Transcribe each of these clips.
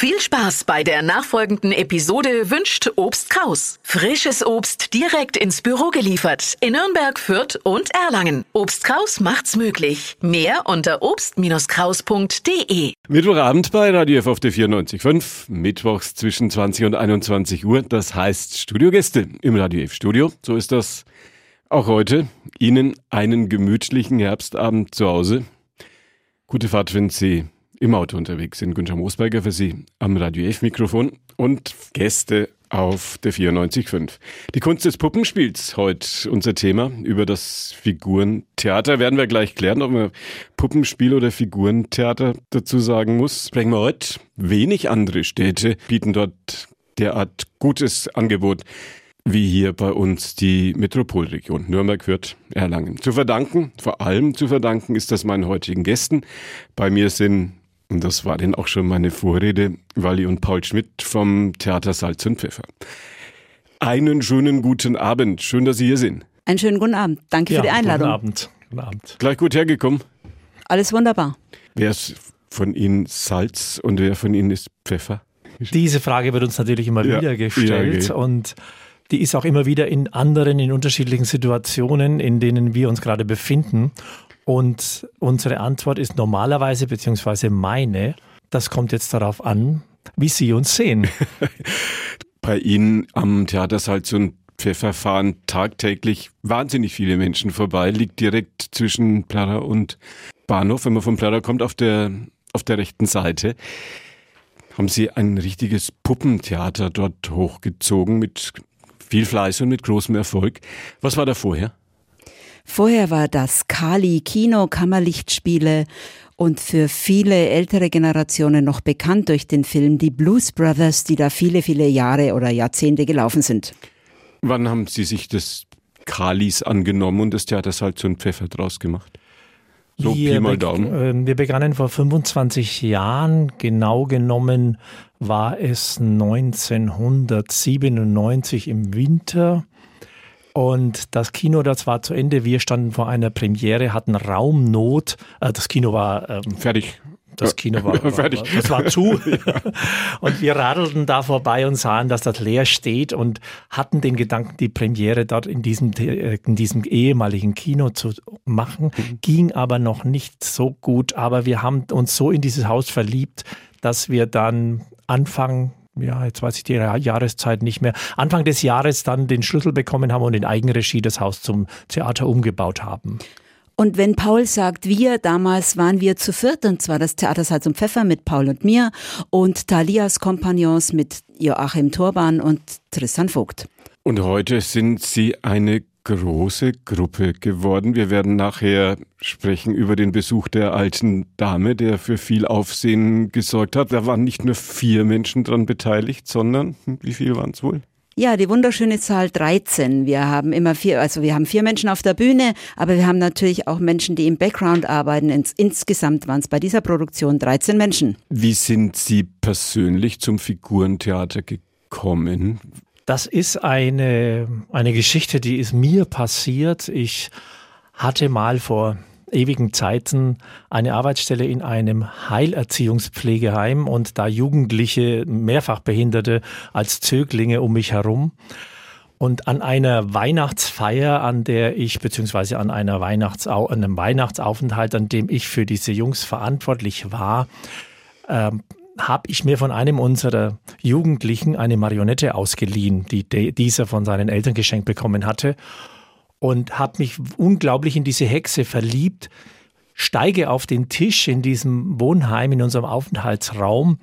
Viel Spaß bei der nachfolgenden Episode wünscht Obst Kraus. Frisches Obst direkt ins Büro geliefert in Nürnberg, Fürth und Erlangen. Obst Kraus macht's möglich. Mehr unter obst-kraus.de. Mittwochabend bei Radio F auf der 94.5. Mittwochs zwischen 20 und 21 Uhr. Das heißt Studiogäste im Radio F Studio. So ist das auch heute. Ihnen einen gemütlichen Herbstabend zu Hause. Gute Fahrt, wenn Sie im Auto unterwegs sind. Günther Moosberger für Sie am Radio F-Mikrofon und Gäste auf der 94.5. Die Kunst des Puppenspiels, heute unser Thema über das Figurentheater. Werden wir gleich klären, ob man Puppenspiel oder Figurentheater dazu sagen muss. Sprechen wir heute. Wenig andere Städte bieten dort derart gutes Angebot wie hier bei uns die Metropolregion Nürnberg wird Erlangen. Zu verdanken, vor allem zu verdanken ist das meinen heutigen Gästen. Bei mir sind und das war denn auch schon meine Vorrede, Walli und Paul Schmidt vom Theater Salz und Pfeffer. Einen schönen guten Abend. Schön, dass Sie hier sind. Einen schönen guten Abend. Danke ja, für die Einladung. Guten Abend. Guten Abend. Gleich gut hergekommen. Alles wunderbar. Wer ist von Ihnen Salz und wer von Ihnen ist Pfeffer? Diese Frage wird uns natürlich immer ja, wieder gestellt ja, und die ist auch immer wieder in anderen, in unterschiedlichen Situationen, in denen wir uns gerade befinden. Und unsere Antwort ist normalerweise, beziehungsweise meine, das kommt jetzt darauf an, wie Sie uns sehen. Bei Ihnen am Theater Salz und Pfeffer tagtäglich wahnsinnig viele Menschen vorbei, liegt direkt zwischen Plara und Bahnhof, wenn man von Plara kommt, auf der, auf der rechten Seite. Haben Sie ein richtiges Puppentheater dort hochgezogen mit viel Fleiß und mit großem Erfolg. Was war da vorher? Vorher war das Kali Kino Kammerlichtspiele und für viele ältere Generationen noch bekannt durch den Film Die Blues Brothers, die da viele, viele Jahre oder Jahrzehnte gelaufen sind. Wann haben Sie sich des Kalis angenommen und des Theaters Salz und Pfeffer draus gemacht? So wir Pi mal Daumen. Äh, wir begannen vor 25 Jahren. Genau genommen war es 1997 im Winter. Und das Kino, das war zu Ende. Wir standen vor einer Premiere, hatten Raumnot. Äh, das Kino war ähm, fertig. Das Kino war, war, fertig. das war zu. und wir radelten da vorbei und sahen, dass das leer steht und hatten den Gedanken, die Premiere dort in diesem, in diesem ehemaligen Kino zu machen. Mhm. Ging aber noch nicht so gut. Aber wir haben uns so in dieses Haus verliebt, dass wir dann Anfang ja, jetzt weiß ich die Jahreszeit nicht mehr, Anfang des Jahres dann den Schlüssel bekommen haben und in Eigenregie das Haus zum Theater umgebaut haben. Und wenn Paul sagt, wir, damals waren wir zu viert, und zwar das Theater Salz und Pfeffer mit Paul und mir und Thalias Kompagnons mit Joachim Turban und Tristan Vogt. Und heute sind Sie eine große Gruppe geworden. Wir werden nachher sprechen über den Besuch der alten Dame, der für viel Aufsehen gesorgt hat. Da waren nicht nur vier Menschen dran beteiligt, sondern hm, wie viel waren es wohl? Ja, die wunderschöne Zahl 13. Wir haben immer vier, also wir haben vier Menschen auf der Bühne, aber wir haben natürlich auch Menschen, die im Background arbeiten. Ins, insgesamt waren es bei dieser Produktion 13 Menschen. Wie sind Sie persönlich zum Figurentheater gekommen? Das ist eine, eine Geschichte, die ist mir passiert. Ich hatte mal vor ewigen Zeiten eine Arbeitsstelle in einem Heilerziehungspflegeheim und da Jugendliche, mehrfach Behinderte als Zöglinge um mich herum. Und an einer Weihnachtsfeier, an der ich, beziehungsweise an einer Weihnachtsau einem Weihnachtsaufenthalt, an dem ich für diese Jungs verantwortlich war, ähm, habe ich mir von einem unserer Jugendlichen eine Marionette ausgeliehen, die dieser von seinen Eltern geschenkt bekommen hatte und habe mich unglaublich in diese Hexe verliebt, steige auf den Tisch in diesem Wohnheim, in unserem Aufenthaltsraum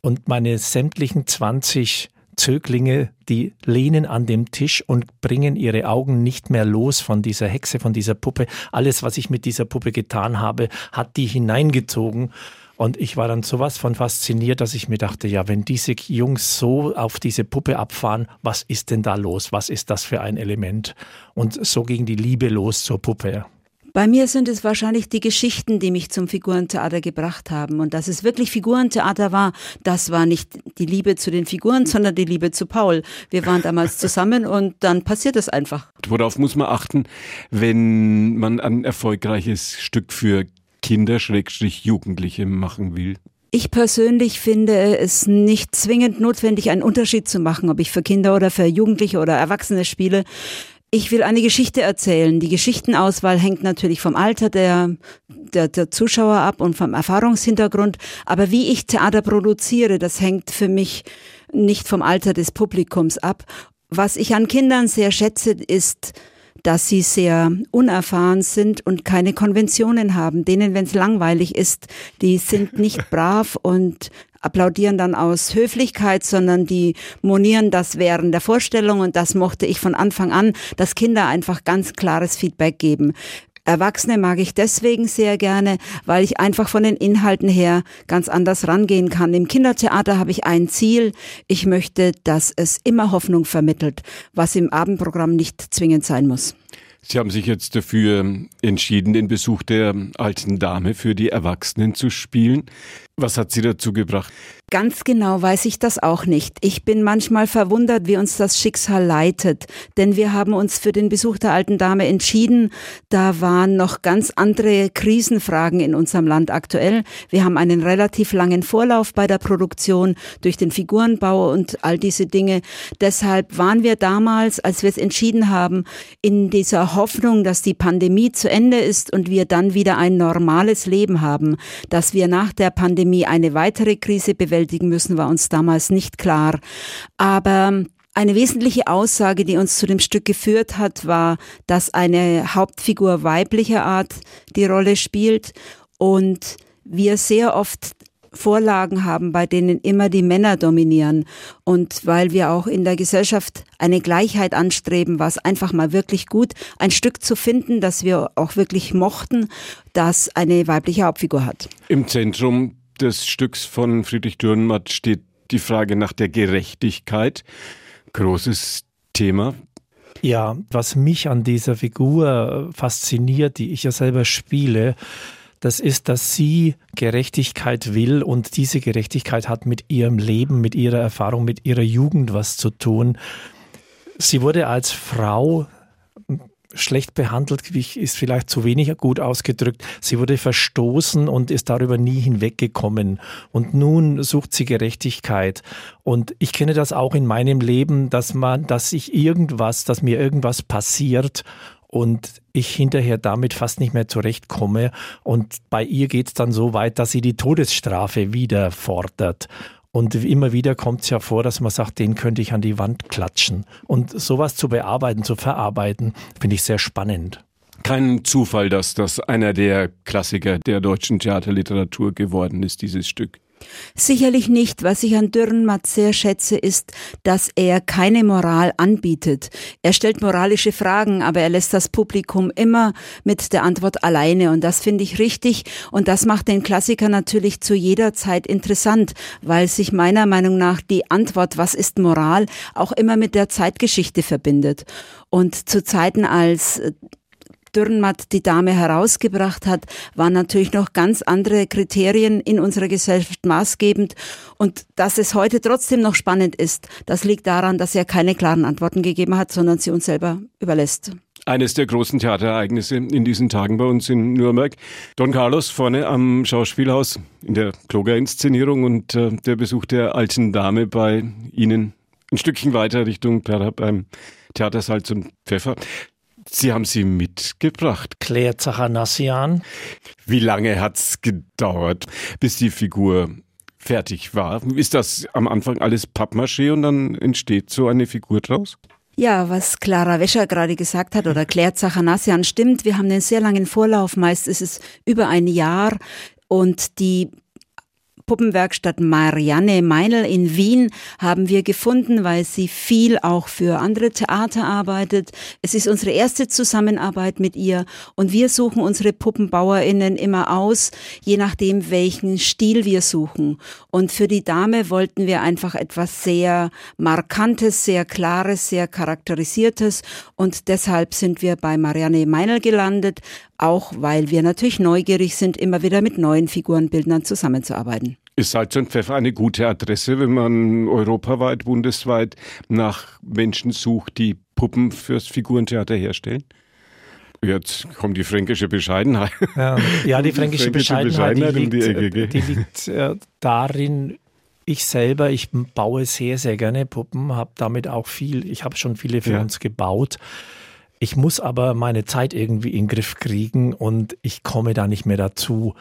und meine sämtlichen 20 Zöglinge, die lehnen an dem Tisch und bringen ihre Augen nicht mehr los von dieser Hexe, von dieser Puppe. Alles, was ich mit dieser Puppe getan habe, hat die hineingezogen. Und ich war dann sowas von fasziniert, dass ich mir dachte, ja, wenn diese Jungs so auf diese Puppe abfahren, was ist denn da los? Was ist das für ein Element? Und so ging die Liebe los zur Puppe. Bei mir sind es wahrscheinlich die Geschichten, die mich zum Figurentheater gebracht haben. Und dass es wirklich Figurentheater war, das war nicht die Liebe zu den Figuren, sondern die Liebe zu Paul. Wir waren damals zusammen und dann passiert es einfach. Worauf muss man achten, wenn man ein erfolgreiches Stück für Kinder, Schrägstrich Jugendliche machen will? Ich persönlich finde es nicht zwingend notwendig, einen Unterschied zu machen, ob ich für Kinder oder für Jugendliche oder Erwachsene spiele. Ich will eine Geschichte erzählen. Die Geschichtenauswahl hängt natürlich vom Alter der, der, der, Zuschauer ab und vom Erfahrungshintergrund. Aber wie ich Theater produziere, das hängt für mich nicht vom Alter des Publikums ab. Was ich an Kindern sehr schätze, ist, dass sie sehr unerfahren sind und keine Konventionen haben. Denen, wenn es langweilig ist, die sind nicht brav und applaudieren dann aus Höflichkeit, sondern die monieren das während der Vorstellung und das mochte ich von Anfang an, dass Kinder einfach ganz klares Feedback geben. Erwachsene mag ich deswegen sehr gerne, weil ich einfach von den Inhalten her ganz anders rangehen kann. Im Kindertheater habe ich ein Ziel. Ich möchte, dass es immer Hoffnung vermittelt, was im Abendprogramm nicht zwingend sein muss. Sie haben sich jetzt dafür entschieden, den Besuch der alten Dame für die Erwachsenen zu spielen. Was hat Sie dazu gebracht? Ganz genau weiß ich das auch nicht. Ich bin manchmal verwundert, wie uns das Schicksal leitet. Denn wir haben uns für den Besuch der alten Dame entschieden. Da waren noch ganz andere Krisenfragen in unserem Land aktuell. Wir haben einen relativ langen Vorlauf bei der Produktion durch den Figurenbau und all diese Dinge. Deshalb waren wir damals, als wir es entschieden haben, in dieser Hoffnung, dass die Pandemie zu Ende ist und wir dann wieder ein normales Leben haben, dass wir nach der Pandemie eine weitere Krise bewältigen müssen, war uns damals nicht klar. Aber eine wesentliche Aussage, die uns zu dem Stück geführt hat, war, dass eine Hauptfigur weiblicher Art die Rolle spielt und wir sehr oft Vorlagen haben, bei denen immer die Männer dominieren. Und weil wir auch in der Gesellschaft eine Gleichheit anstreben, war es einfach mal wirklich gut, ein Stück zu finden, das wir auch wirklich mochten, das eine weibliche Hauptfigur hat. Im Zentrum des Stücks von Friedrich Dürrenmatt steht die Frage nach der Gerechtigkeit. Großes Thema. Ja, was mich an dieser Figur fasziniert, die ich ja selber spiele, das ist, dass sie Gerechtigkeit will und diese Gerechtigkeit hat mit ihrem Leben, mit ihrer Erfahrung, mit ihrer Jugend was zu tun. Sie wurde als Frau schlecht behandelt, ist vielleicht zu wenig gut ausgedrückt. Sie wurde verstoßen und ist darüber nie hinweggekommen. Und nun sucht sie Gerechtigkeit. Und ich kenne das auch in meinem Leben, dass man, dass ich irgendwas, dass mir irgendwas passiert und ich hinterher damit fast nicht mehr zurechtkomme. Und bei ihr geht es dann so weit, dass sie die Todesstrafe wieder fordert. Und immer wieder kommt es ja vor, dass man sagt, den könnte ich an die Wand klatschen. Und sowas zu bearbeiten, zu verarbeiten, finde ich sehr spannend. Kein Zufall, dass das einer der Klassiker der deutschen Theaterliteratur geworden ist, dieses Stück. Sicherlich nicht. Was ich an Dürrenmatt sehr schätze, ist, dass er keine Moral anbietet. Er stellt moralische Fragen, aber er lässt das Publikum immer mit der Antwort alleine. Und das finde ich richtig. Und das macht den Klassiker natürlich zu jeder Zeit interessant, weil sich meiner Meinung nach die Antwort, was ist Moral, auch immer mit der Zeitgeschichte verbindet. Und zu Zeiten als Dürrenmatt die Dame herausgebracht hat, waren natürlich noch ganz andere Kriterien in unserer Gesellschaft maßgebend. Und dass es heute trotzdem noch spannend ist, das liegt daran, dass er keine klaren Antworten gegeben hat, sondern sie uns selber überlässt. Eines der großen Theaterereignisse in diesen Tagen bei uns in Nürnberg. Don Carlos vorne am Schauspielhaus in der Kloger-Inszenierung und äh, der Besuch der alten Dame bei Ihnen ein Stückchen weiter Richtung Perra beim Theatersalz und Pfeffer. Sie haben sie mitgebracht. Claire Zachanassian. Wie lange hat es gedauert, bis die Figur fertig war? Ist das am Anfang alles Pappmaché und dann entsteht so eine Figur draus? Ja, was Clara Wäscher gerade gesagt hat oder Claire Zachanassian stimmt. Wir haben einen sehr langen Vorlauf. Meist ist es über ein Jahr. Und die Puppenwerkstatt Marianne Meinl in Wien haben wir gefunden, weil sie viel auch für andere Theater arbeitet. Es ist unsere erste Zusammenarbeit mit ihr und wir suchen unsere PuppenbauerInnen immer aus, je nachdem, welchen Stil wir suchen. Und für die Dame wollten wir einfach etwas sehr Markantes, sehr Klares, sehr Charakterisiertes und deshalb sind wir bei Marianne Meinl gelandet, auch weil wir natürlich neugierig sind, immer wieder mit neuen Figurenbildnern zusammenzuarbeiten. Ist Salz und Pfeffer eine gute Adresse, wenn man europaweit, bundesweit nach Menschen sucht, die Puppen fürs Figurentheater herstellen? Jetzt kommt die fränkische Bescheidenheit. Ja, ja die fränkische, Die fränkische Bescheidenheit, Bescheidenheit die um die liegt, gell? die liegt äh, darin, ich selber, ich baue sehr, sehr gerne Puppen, habe damit auch viel, ich habe schon viele für Ja. uns gebaut. Ich muss aber meine Zeit irgendwie in den Griff kriegen und ich komme da nicht mehr dazu.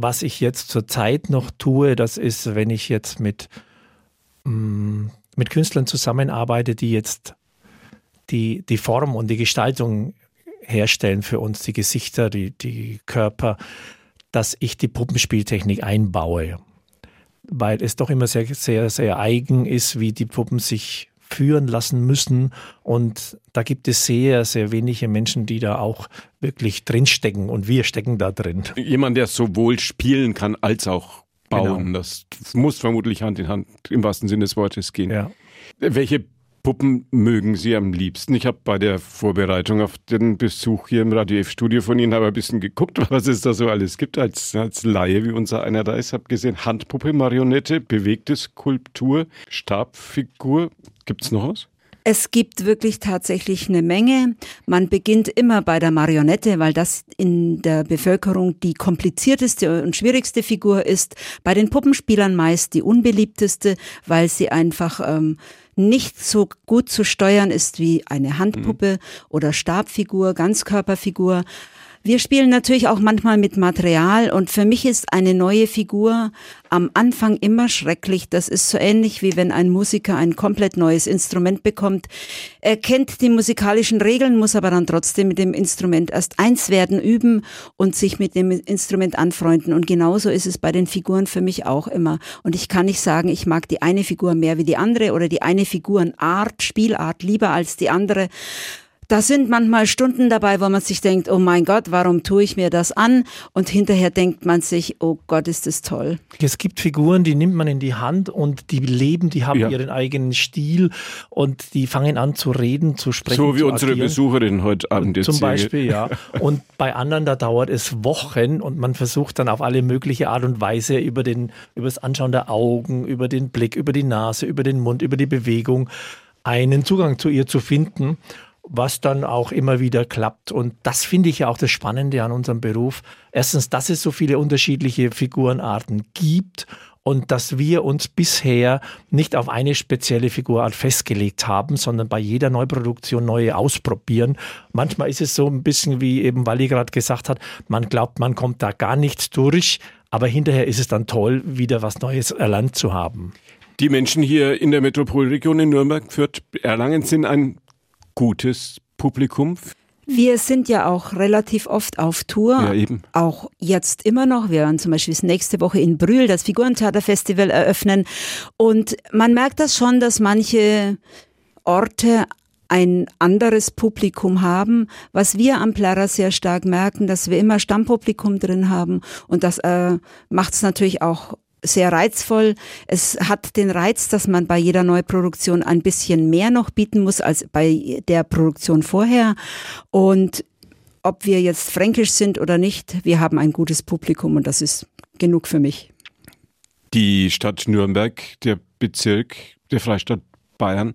Was ich jetzt zurzeit noch tue, das ist, wenn ich jetzt mit, mm, mit Künstlern zusammenarbeite, die jetzt die, die Form und die Gestaltung herstellen für uns, die Gesichter, die, die Körper, dass ich die Puppenspieltechnik einbaue. Weil es doch immer sehr, sehr, sehr eigen ist, wie die Puppen sich führen lassen müssen. Und da gibt es sehr, sehr wenige Menschen, die da auch wirklich drinstecken. Und wir stecken da drin. Jemand, der sowohl spielen kann als auch bauen. Genau. Das muss vermutlich Hand in Hand im wahrsten Sinne des Wortes gehen. Ja. Welche Puppen mögen Sie am liebsten? Ich habe bei der Vorbereitung auf den Besuch hier im Radio F-Studio von Ihnen aber ein bisschen geguckt, was es da so alles gibt als, als Laie, wie unser einer da ist. Habe gesehen, Handpuppe, Marionette, bewegte Skulptur, Stabfigur. Gibt's noch was? Es gibt wirklich tatsächlich eine Menge. Man beginnt immer bei der Marionette, weil das in der Bevölkerung die komplizierteste und schwierigste Figur ist. Bei den Puppenspielern meist die unbeliebteste, weil sie einfach ähm, nicht so gut zu steuern ist wie eine Handpuppe oder Stabfigur, Ganzkörperfigur. Wir spielen natürlich auch manchmal mit Material und für mich ist eine neue Figur am Anfang immer schrecklich. Das ist so ähnlich wie wenn ein Musiker ein komplett neues Instrument bekommt. Er kennt die musikalischen Regeln, muss aber dann trotzdem mit dem Instrument erst eins werden, üben und sich mit dem Instrument anfreunden. Und genauso ist es bei den Figuren für mich auch immer. Und ich kann nicht sagen, ich mag die eine Figur mehr wie die andere oder die eine Figurenart, Spielart lieber als die andere. Da sind manchmal Stunden dabei, wo man sich denkt, oh mein Gott, warum tue ich mir das an? Und hinterher denkt man sich, oh Gott, ist das toll. Es gibt Figuren, die nimmt man in die Hand und die leben, die haben Ja. ihren eigenen Stil und die fangen an zu reden, zu sprechen. So wie zu unsere agieren. Besucherin heute Abend jetzt Zum. Beispiel, ja. Und bei anderen, da dauert es Wochen und man versucht dann auf alle mögliche Art und Weise über, den, über das Anschauen der Augen, über den Blick, über die Nase, über den Mund, über die Bewegung einen Zugang zu ihr zu finden, was dann auch immer wieder klappt. Und das finde ich ja auch das Spannende an unserem Beruf. Erstens, dass es so viele unterschiedliche Figurenarten gibt und dass wir uns bisher nicht auf eine spezielle Figurart festgelegt haben, sondern bei jeder Neuproduktion neue ausprobieren. Manchmal ist es so ein bisschen wie eben Wally gerade gesagt hat, man glaubt, man kommt da gar nicht durch, aber hinterher ist es dann toll, wieder was Neues erlernt zu haben. Die Menschen hier in der Metropolregion in Nürnberg, Fürth, Erlangen sind ein gutes Publikum. Wir sind ja auch relativ oft auf Tour. Ja, eben. Auch jetzt immer noch. Wir werden zum Beispiel nächste Woche in Brühl das Figurentheaterfestival eröffnen. Und man merkt das schon, dass manche Orte ein anderes Publikum haben, was wir am Plärrer sehr stark merken, dass wir immer Stammpublikum drin haben und das äh, macht es natürlich auch sehr reizvoll. Es hat den Reiz, dass man bei jeder Neuproduktion ein bisschen mehr noch bieten muss als bei der Produktion vorher. Und ob wir jetzt fränkisch sind oder nicht, wir haben ein gutes Publikum und das ist genug für mich. Die Stadt Nürnberg, der Bezirk der Freistaat Bayern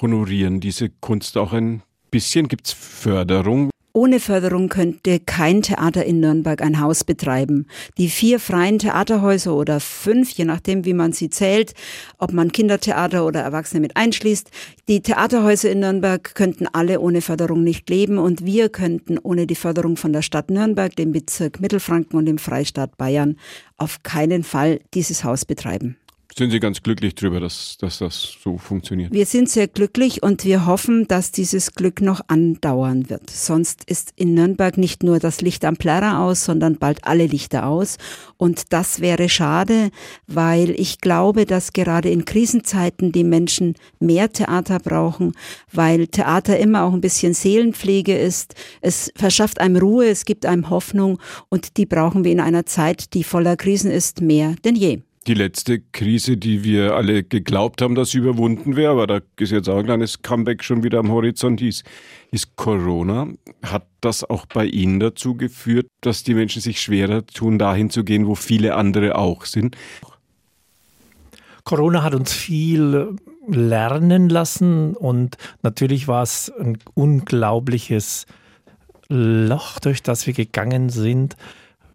honorieren diese Kunst auch ein bisschen. Gibt es Förderung? Ohne Förderung könnte kein Theater in Nürnberg ein Haus betreiben. Die vier freien Theaterhäuser oder fünf, je nachdem, wie man sie zählt, ob man Kindertheater oder Erwachsene mit einschließt, die Theaterhäuser in Nürnberg könnten alle ohne Förderung nicht leben und wir könnten ohne die Förderung von der Stadt Nürnberg, dem Bezirk Mittelfranken und dem Freistaat Bayern auf keinen Fall dieses Haus betreiben. Sind Sie ganz glücklich darüber, dass, dass das so funktioniert? Wir sind sehr glücklich und wir hoffen, dass dieses Glück noch andauern wird. Sonst ist in Nürnberg nicht nur das Licht am Plärrer aus, sondern bald alle Lichter aus. Und das wäre schade, weil ich glaube, dass gerade in Krisenzeiten die Menschen mehr Theater brauchen, weil Theater immer auch ein bisschen Seelenpflege ist. Es verschafft einem Ruhe, es gibt einem Hoffnung und die brauchen wir in einer Zeit, die voller Krisen ist, mehr denn je. Die letzte Krise, die wir alle geglaubt haben, dass sie überwunden wäre, aber da ist jetzt auch ein kleines Comeback schon wieder am Horizont, ist, ist Corona. Hat das auch bei Ihnen dazu geführt, dass die Menschen sich schwerer tun, dahin zu gehen, wo viele andere auch sind? Corona hat uns viel lernen lassen und natürlich war es ein unglaubliches Loch, durch das wir gegangen sind.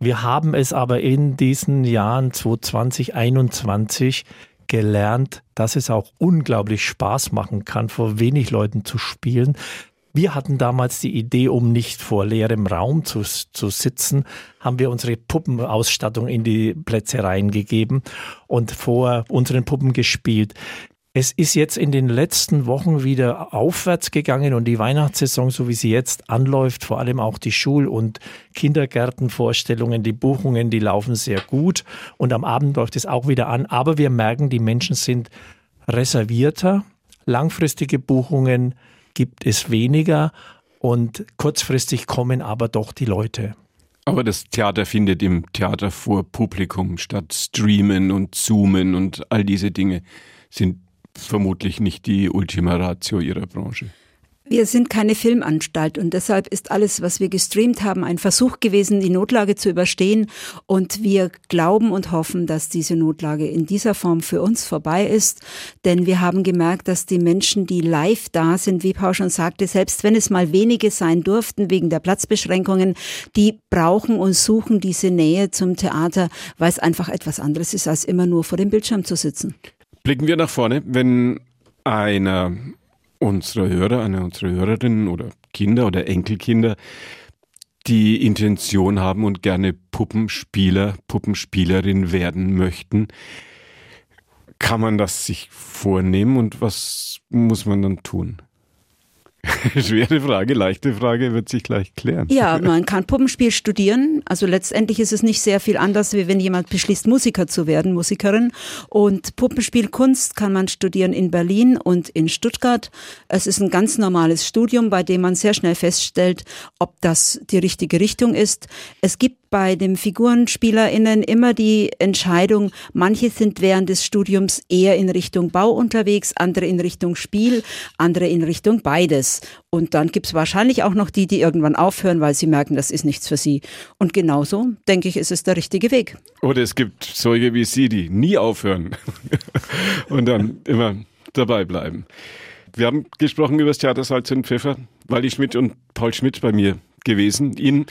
Wir haben es aber in diesen Jahren 2020, 2021 gelernt, dass es auch unglaublich Spaß machen kann, vor wenig Leuten zu spielen. Wir hatten damals die Idee, um nicht vor leerem Raum zu, zu sitzen, haben wir unsere Puppenausstattung in die Plätze reingegeben und vor unseren Puppen gespielt. Es ist jetzt in den letzten Wochen wieder aufwärts gegangen und die Weihnachtssaison, so wie sie jetzt anläuft, vor allem auch die Schul- und Kindergärtenvorstellungen, die Buchungen, die laufen sehr gut und am Abend läuft es auch wieder an. Aber wir merken, die Menschen sind reservierter. Langfristige Buchungen gibt es weniger und kurzfristig kommen aber doch die Leute. Aber das Theater findet im Theater vor Publikum statt. Streamen und Zoomen und all diese Dinge sind vermutlich nicht die Ultima Ratio ihrer Branche. Wir sind keine Filmanstalt und deshalb ist alles, was wir gestreamt haben, ein Versuch gewesen, die Notlage zu überstehen. Und wir glauben und hoffen, dass diese Notlage in dieser Form für uns vorbei ist. Denn wir haben gemerkt, dass die Menschen, die live da sind, wie Paul schon sagte, selbst wenn es mal wenige sein durften wegen der Platzbeschränkungen, die brauchen und suchen diese Nähe zum Theater, weil es einfach etwas anderes ist, als immer nur vor dem Bildschirm zu sitzen. Blicken wir nach vorne, wenn einer unserer Hörer, einer unserer Hörerinnen oder Kinder oder Enkelkinder die Intention haben und gerne Puppenspieler, Puppenspielerin werden möchten, kann man das sich vornehmen und was muss man dann tun? Schwere Frage, leichte Frage wird sich gleich klären. Ja, man kann Puppenspiel studieren. Also letztendlich ist es nicht sehr viel anders, wie wenn jemand beschließt, Musiker zu werden, Musikerin. Und Puppenspielkunst kann man studieren in Berlin und in Stuttgart. Es ist ein ganz normales Studium, bei dem man sehr schnell feststellt, ob das die richtige Richtung ist. Es gibt bei den FigurenspielerInnen immer die Entscheidung, manche sind während des Studiums eher in Richtung Bau unterwegs, andere in Richtung Spiel, andere in Richtung beides. Und dann gibt's wahrscheinlich auch noch die, die irgendwann aufhören, weil sie merken, das ist nichts für sie. Und genauso, denke ich, ist es der richtige Weg. Oder es gibt solche wie Sie, die nie aufhören und dann immer dabei bleiben. Wir haben gesprochen über das Theater Salz und Pfeffer, Waldi Schmidt und Paul Schmidt bei mir gewesen. Ihnen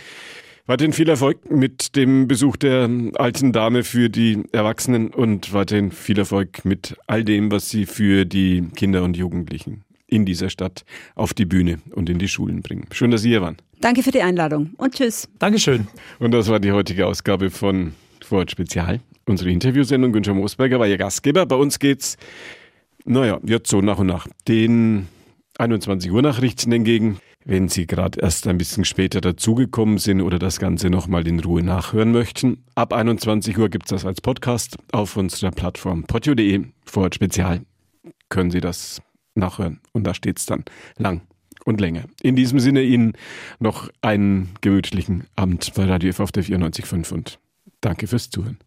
Weiterhin viel Erfolg mit dem Besuch der alten Dame für die Erwachsenen und weiterhin viel Erfolg mit all dem, was Sie für die Kinder und Jugendlichen in dieser Stadt auf die Bühne und in die Schulen bringen. Schön, dass Sie hier waren. Danke für die Einladung und tschüss. Dankeschön. Und das war die heutige Ausgabe von Vorort Spezial. Unsere Interviewsendung. Günther Moosberger war Ihr Gastgeber. Bei uns geht's, naja, jetzt so nach und nach den 21 Uhr Nachrichten entgegen. Wenn Sie gerade erst ein bisschen später dazugekommen sind oder das Ganze nochmal in Ruhe nachhören möchten, ab 21 Uhr gibt es das als Podcast auf unserer Plattform podio.de vor Spezial. Können Sie das nachhören und da steht es dann lang und länger. In diesem Sinne Ihnen noch einen gemütlichen Abend bei Radio F auf der 94.5 und danke fürs Zuhören.